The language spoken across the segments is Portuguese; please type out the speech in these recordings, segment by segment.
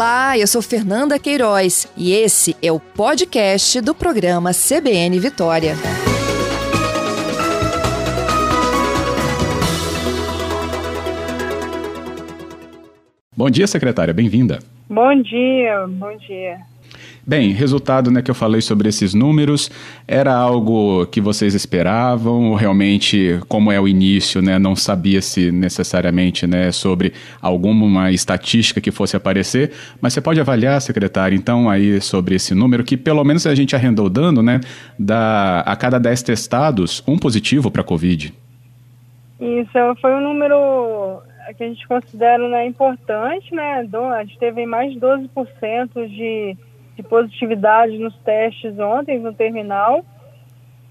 Olá, eu sou Fernanda Queiroz e esse é o podcast do programa CBN Vitória. Bom dia, secretária, bem-vinda. Bom dia, bom dia. Bem, resultado né, que eu falei sobre esses números, era algo que vocês esperavam ou realmente, como é o início, né, não sabia-se necessariamente né, sobre alguma estatística que fosse aparecer, mas você pode avaliar, secretário, então, aí sobre esse número que pelo menos a gente arrendou dando, né, da, a cada 10 testados, um positivo para a Covid. Isso, foi um número que a gente considera né, importante, né, a gente teve mais de 12% de de positividade nos testes ontem no terminal.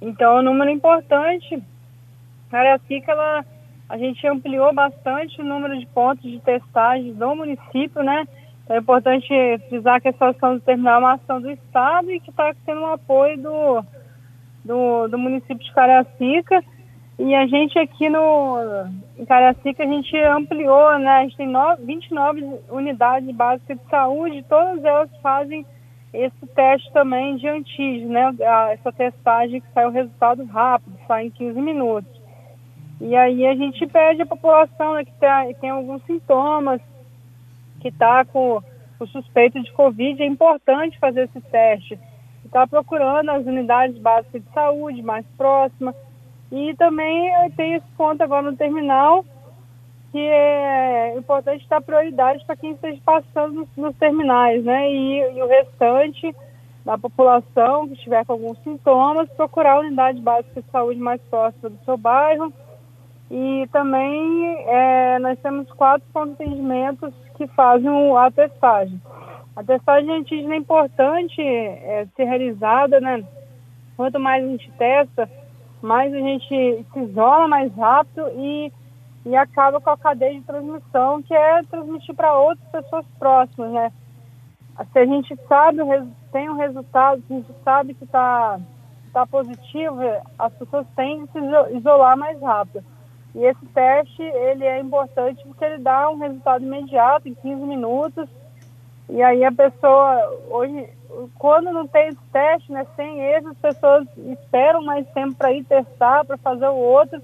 Então, é um número importante. Cariacica, ela, a gente ampliou bastante o número de pontos de testagem do município, né? Então, é importante frisar que essa ação do terminal é uma ação do Estado e que está tendo um apoio do, do, do município de Cariacica. E a gente aqui no em Cariacica, a gente ampliou, né? A gente tem no, 29 unidades básicas de saúde, todas elas fazem esse teste também de antígeno, né? Essa testagem que sai o resultado rápido, sai em 15 minutos. E aí a gente pede à população né, que tem, tem alguns sintomas, que está com o suspeito de Covid, é importante fazer esse teste. Está procurando as unidades básicas de saúde mais próximas. E também tem esse ponto agora no terminal, que é importante dar prioridade para quem esteja passando nos, nos terminais, né? E, e, o restante da população que estiver com alguns sintomas, procurar a unidade básica de saúde mais próxima do seu bairro. E também é, nós temos quatro pontos de atendimento que fazem a testagem. A testagem antígena é importante é, ser realizada, né? Quanto mais a gente testa, mais a gente se isola mais rápido e e acaba com a cadeia de transmissão, que é transmitir para outras pessoas próximas, né? Se a gente sabe, tem um resultado, se a gente sabe que está tá positivo, as pessoas têm que se isolar mais rápido. E esse teste, ele é importante porque ele dá um resultado imediato, em 15 minutos, e aí a pessoa, hoje, quando não tem esse teste, né, sem esse, as pessoas esperam mais tempo para ir testar, para fazer o outro,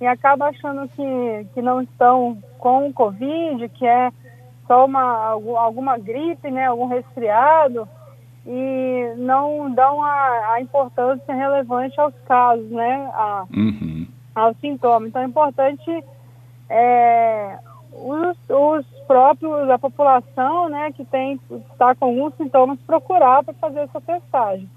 e acaba achando que, que não estão com o Covid, que é só uma, alguma gripe, né, algum resfriado, e não dão a, a importância relevante aos casos, né, a, uhum. aos sintomas. Então é importante é, os, os próprios, a população, né, que tem, está com alguns sintomas, procurar para fazer essa testagem.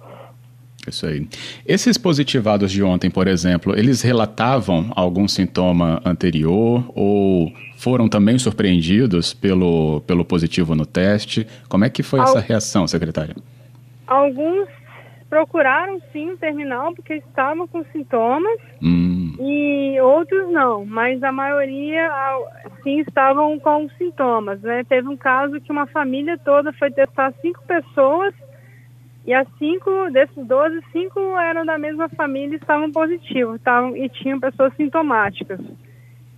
Isso aí. Esses positivados de ontem, por exemplo, eles relatavam algum sintoma anterior ou foram também surpreendidos pelo, pelo positivo no teste? Como é que foi Al... essa reação, secretária? Alguns procuraram sim o terminal porque estavam com sintomas hum. e outros não, mas a maioria sim estavam com sintomas. Né? Teve um caso que uma família toda foi testar cinco pessoas e as cinco, desses 12, cinco eram da mesma família e estavam positivos, estavam, e tinham pessoas sintomáticas.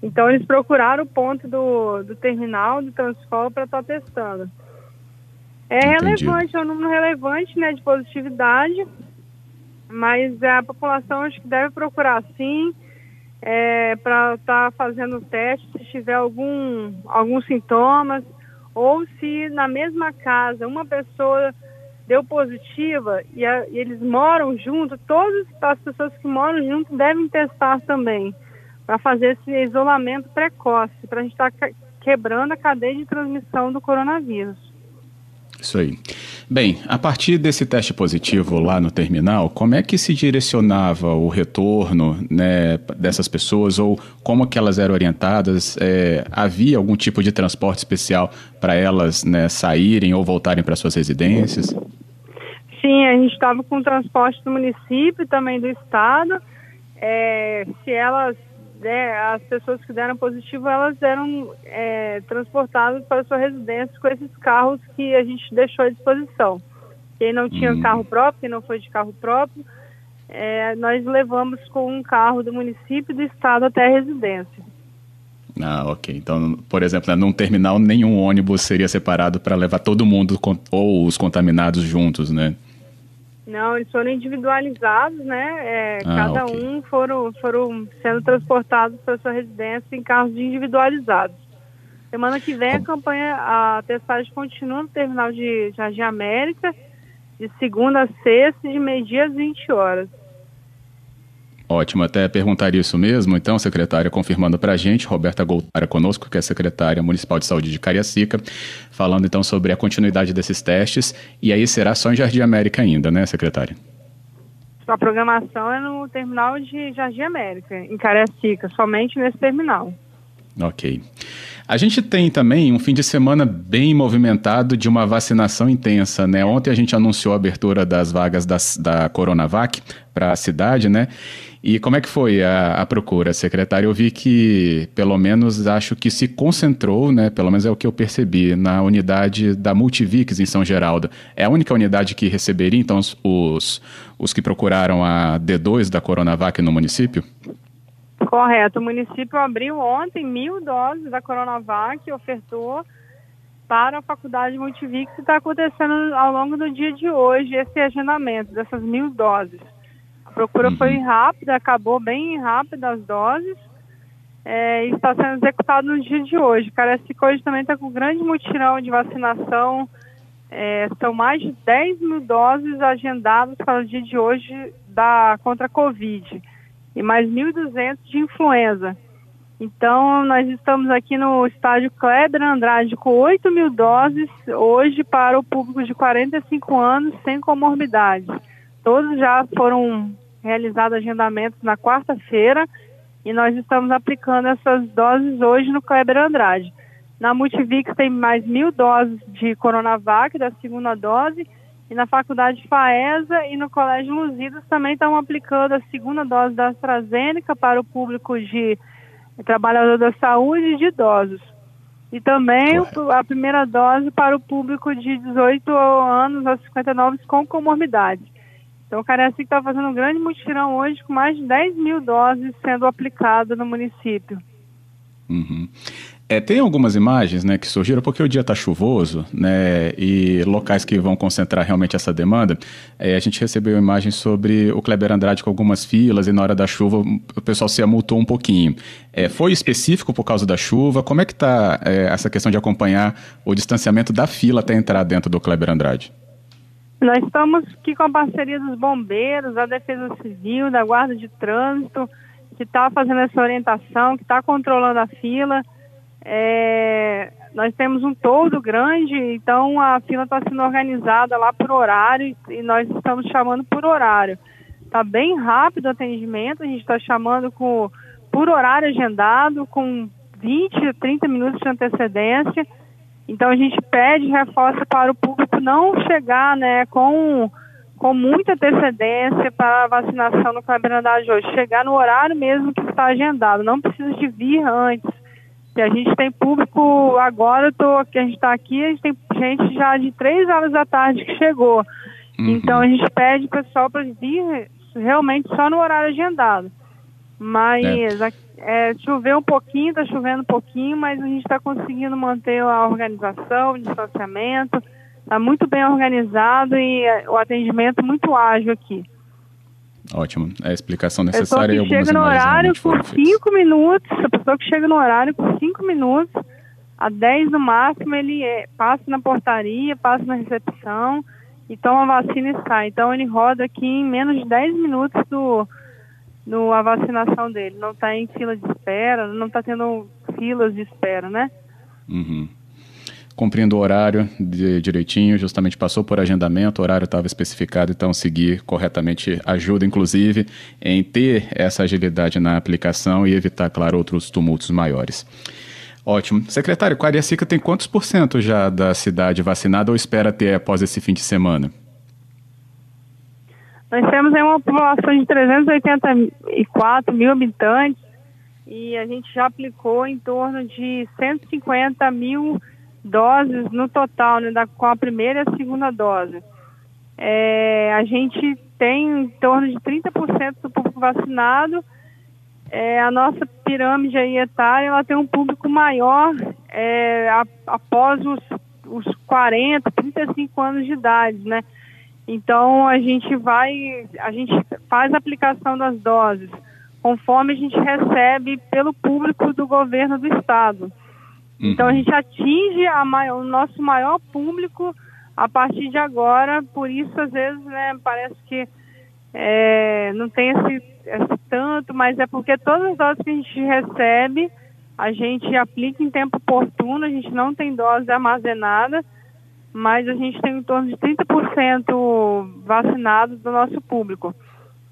Então eles procuraram o ponto do, do terminal do Transcol para estar tá testando. É Entendi. relevante, é um número relevante né, de positividade, mas a população acho que deve procurar sim é, para estar tá fazendo o teste se tiver algum, alguns sintomas, ou se na mesma casa uma pessoa deu positiva e, a, e eles moram junto, todas as pessoas que moram junto devem testar também, para fazer esse isolamento precoce, para a gente estar tá quebrando a cadeia de transmissão do coronavírus. Isso aí. Bem, a partir desse teste positivo lá no terminal, como é que se direcionava o retorno né, dessas pessoas ou como que elas eram orientadas? É, havia algum tipo de transporte especial para elas né, saírem ou voltarem para suas residências? Sim, a gente estava com transporte do município também do estado. É, se elas, né, as pessoas que deram positivo, elas eram é, transportadas para sua residência com esses carros que a gente deixou à disposição. Quem não tinha hum. carro próprio, quem não foi de carro próprio, é, nós levamos com um carro do município e do estado até a residência. Ah, ok. Então, por exemplo, né, num terminal, nenhum ônibus seria separado para levar todo mundo ou os contaminados juntos, né? Não, eles foram individualizados, né? É, ah, cada okay. um foram, foram sendo transportados para sua residência em carros individualizados. Semana que vem a campanha, a testagem continua no terminal de Jardim América, de segunda a sexta, de meio-dia às 20 horas. Ótimo, até perguntar isso mesmo. Então, secretária, confirmando para a gente, Roberta Goltara conosco, que é secretária municipal de saúde de Cariacica, falando então sobre a continuidade desses testes. E aí será só em Jardim América ainda, né, secretária? A programação é no terminal de Jardim América, em Cariacica, somente nesse terminal. Ok. A gente tem também um fim de semana bem movimentado de uma vacinação intensa, né? Ontem a gente anunciou a abertura das vagas da, da Coronavac para a cidade, né? E como é que foi a, a, procura, secretário? Eu vi que, pelo menos, acho que se concentrou, né? Pelo menos é o que eu percebi, na unidade da Multivix em São Geraldo. É a única unidade que receberia, então, os, os que procuraram a D2 da Coronavac no município? Correto. O município abriu ontem mil doses da Coronavac, ofertou para a faculdade Multivix e está acontecendo ao longo do dia de hoje esse agendamento dessas mil doses. A procura uhum. foi rápida, acabou bem rápida as doses é, e está sendo executado no dia de hoje. Caracica hoje também está com um grande mutirão de vacinação. É, são mais de 10 mil doses agendadas para o dia de hoje da, contra a Covid e mais 1.200 de influenza. Então, nós estamos aqui no estádio Kleber Andrade com 8 mil doses hoje para o público de 45 anos sem comorbidades. Todos já foram realizados agendamentos na quarta-feira e nós estamos aplicando essas doses hoje no Kleber Andrade. Na Multivix tem mais mil doses de Coronavac, da segunda dose, e na Faculdade FAESA e no Colégio Luzidas também estão aplicando a segunda dose da AstraZeneca para o público de trabalhador da saúde e de idosos. E também a primeira dose para o público de 18 anos a 59 com comorbidades. Então, o Cariacica está fazendo um grande mutirão hoje com mais de 10 mil doses sendo aplicadas no município. Uhum. É, tem algumas imagens né, que surgiram porque o dia está chuvoso né, e locais que vão concentrar realmente essa demanda. É, a gente recebeu imagens sobre o Kleber Andrade com algumas filas e na hora da chuva o pessoal se amultou um pouquinho. É, foi específico por causa da chuva? Como é que está é, essa questão de acompanhar o distanciamento da fila até entrar dentro do Kleber Andrade? Nós estamos aqui com a parceria dos bombeiros, da Defesa Civil, da Guarda de Trânsito, que está fazendo essa orientação, que está controlando a fila. É, nós temos um todo grande, então a fila está sendo organizada lá por horário e nós estamos chamando por horário. Está bem rápido o atendimento, a gente está chamando com, por horário agendado, com 20 30 minutos de antecedência. Então a gente pede reforço para o público não chegar né, com, com muita antecedência para a vacinação no Cabernet hoje, chegar no horário mesmo que está agendado, não precisa de vir antes que a gente tem público agora, tô, que a gente está aqui, a gente tem gente já de três horas da tarde que chegou. Uhum. Então a gente pede o pessoal para vir realmente só no horário agendado. Mas é. É, choveu um pouquinho, está chovendo um pouquinho, mas a gente está conseguindo manter a organização, o distanciamento, está muito bem organizado e é, o atendimento muito ágil aqui. Ótimo. É a explicação necessária e algumas chega no horário por cinco minutos, a pessoa que chega no horário por cinco minutos, a 10 no máximo, ele é, passa na portaria, passa na recepção e toma a vacina e sai. Então ele roda aqui em menos de 10 minutos do, do a vacinação dele. Não está em fila de espera, não está tendo filas de espera, né? Uhum cumprindo o horário de, direitinho, justamente passou por agendamento, o horário estava especificado, então seguir corretamente ajuda, inclusive, em ter essa agilidade na aplicação e evitar, claro, outros tumultos maiores. Ótimo. Secretário, Cariacica tem quantos por cento já da cidade vacinada ou espera ter após esse fim de semana? Nós temos uma população de 384 mil habitantes e a gente já aplicou em torno de 150 mil doses no total, né, da, com a primeira e a segunda dose. É, a gente tem em torno de 30% do público vacinado é, a nossa pirâmide aí etária ela tem um público maior é, a, após os, os 40, 35 anos de idade, né? Então a gente vai, a gente faz a aplicação das doses conforme a gente recebe pelo público do governo do estado. Uhum. Então a gente atinge a maior, o nosso maior público a partir de agora, por isso às vezes né, parece que é, não tem esse, esse, tanto, mas é porque todas as doses que a gente recebe, a gente aplica em tempo oportuno, a gente não tem dose armazenada, mas a gente tem em torno de 30% vacinados do nosso público.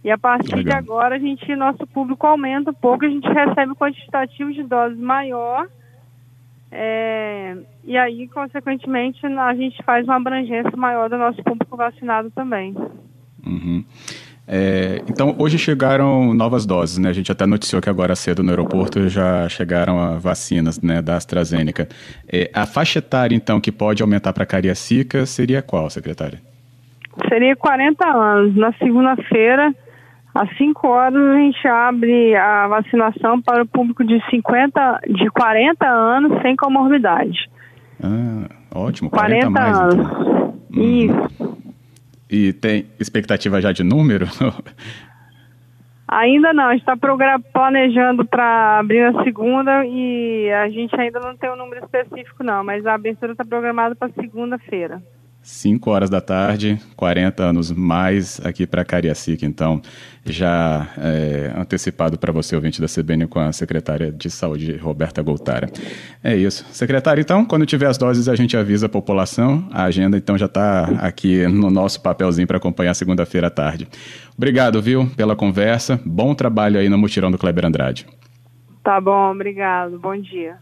E a partir Legal. de agora, a gente, nosso público aumenta um pouco, a gente recebe um quantitativo de doses maior, é, e aí, consequentemente, a gente faz uma abrangência maior do nosso público vacinado também. Uhum. É, então, hoje chegaram novas doses, né? A gente até noticiou que agora cedo no aeroporto já chegaram as vacinas né, da AstraZeneca. É, a faixa etária, então, que pode aumentar para a cariacica seria qual, secretária? Seria 40 anos. Na segunda-feira, às 5 horas, a gente abre a vacinação para o público de 50, de 40 anos sem comorbidade. Ah, ótimo, 40, 40 mais, anos. Então. Isso. E tem expectativa já de número? Ainda não, a gente está planejando para abrir na segunda e a gente ainda não tem um número específico não, mas a abertura está programada para segunda-feira. 5 horas da tarde, 40 anos mais aqui para Cariacica, então já é, antecipado para você, ouvinte da CBN, com a secretária de Saúde, Roberta Goltara. É isso. Secretária, então, quando tiver as doses, a gente avisa a população. A agenda, então, já está aqui no nosso papelzinho para acompanhar segunda-feira à tarde. Obrigado, viu, pela conversa. Bom trabalho aí no mutirão do Kleber Andrade. Tá bom, obrigado. Bom dia.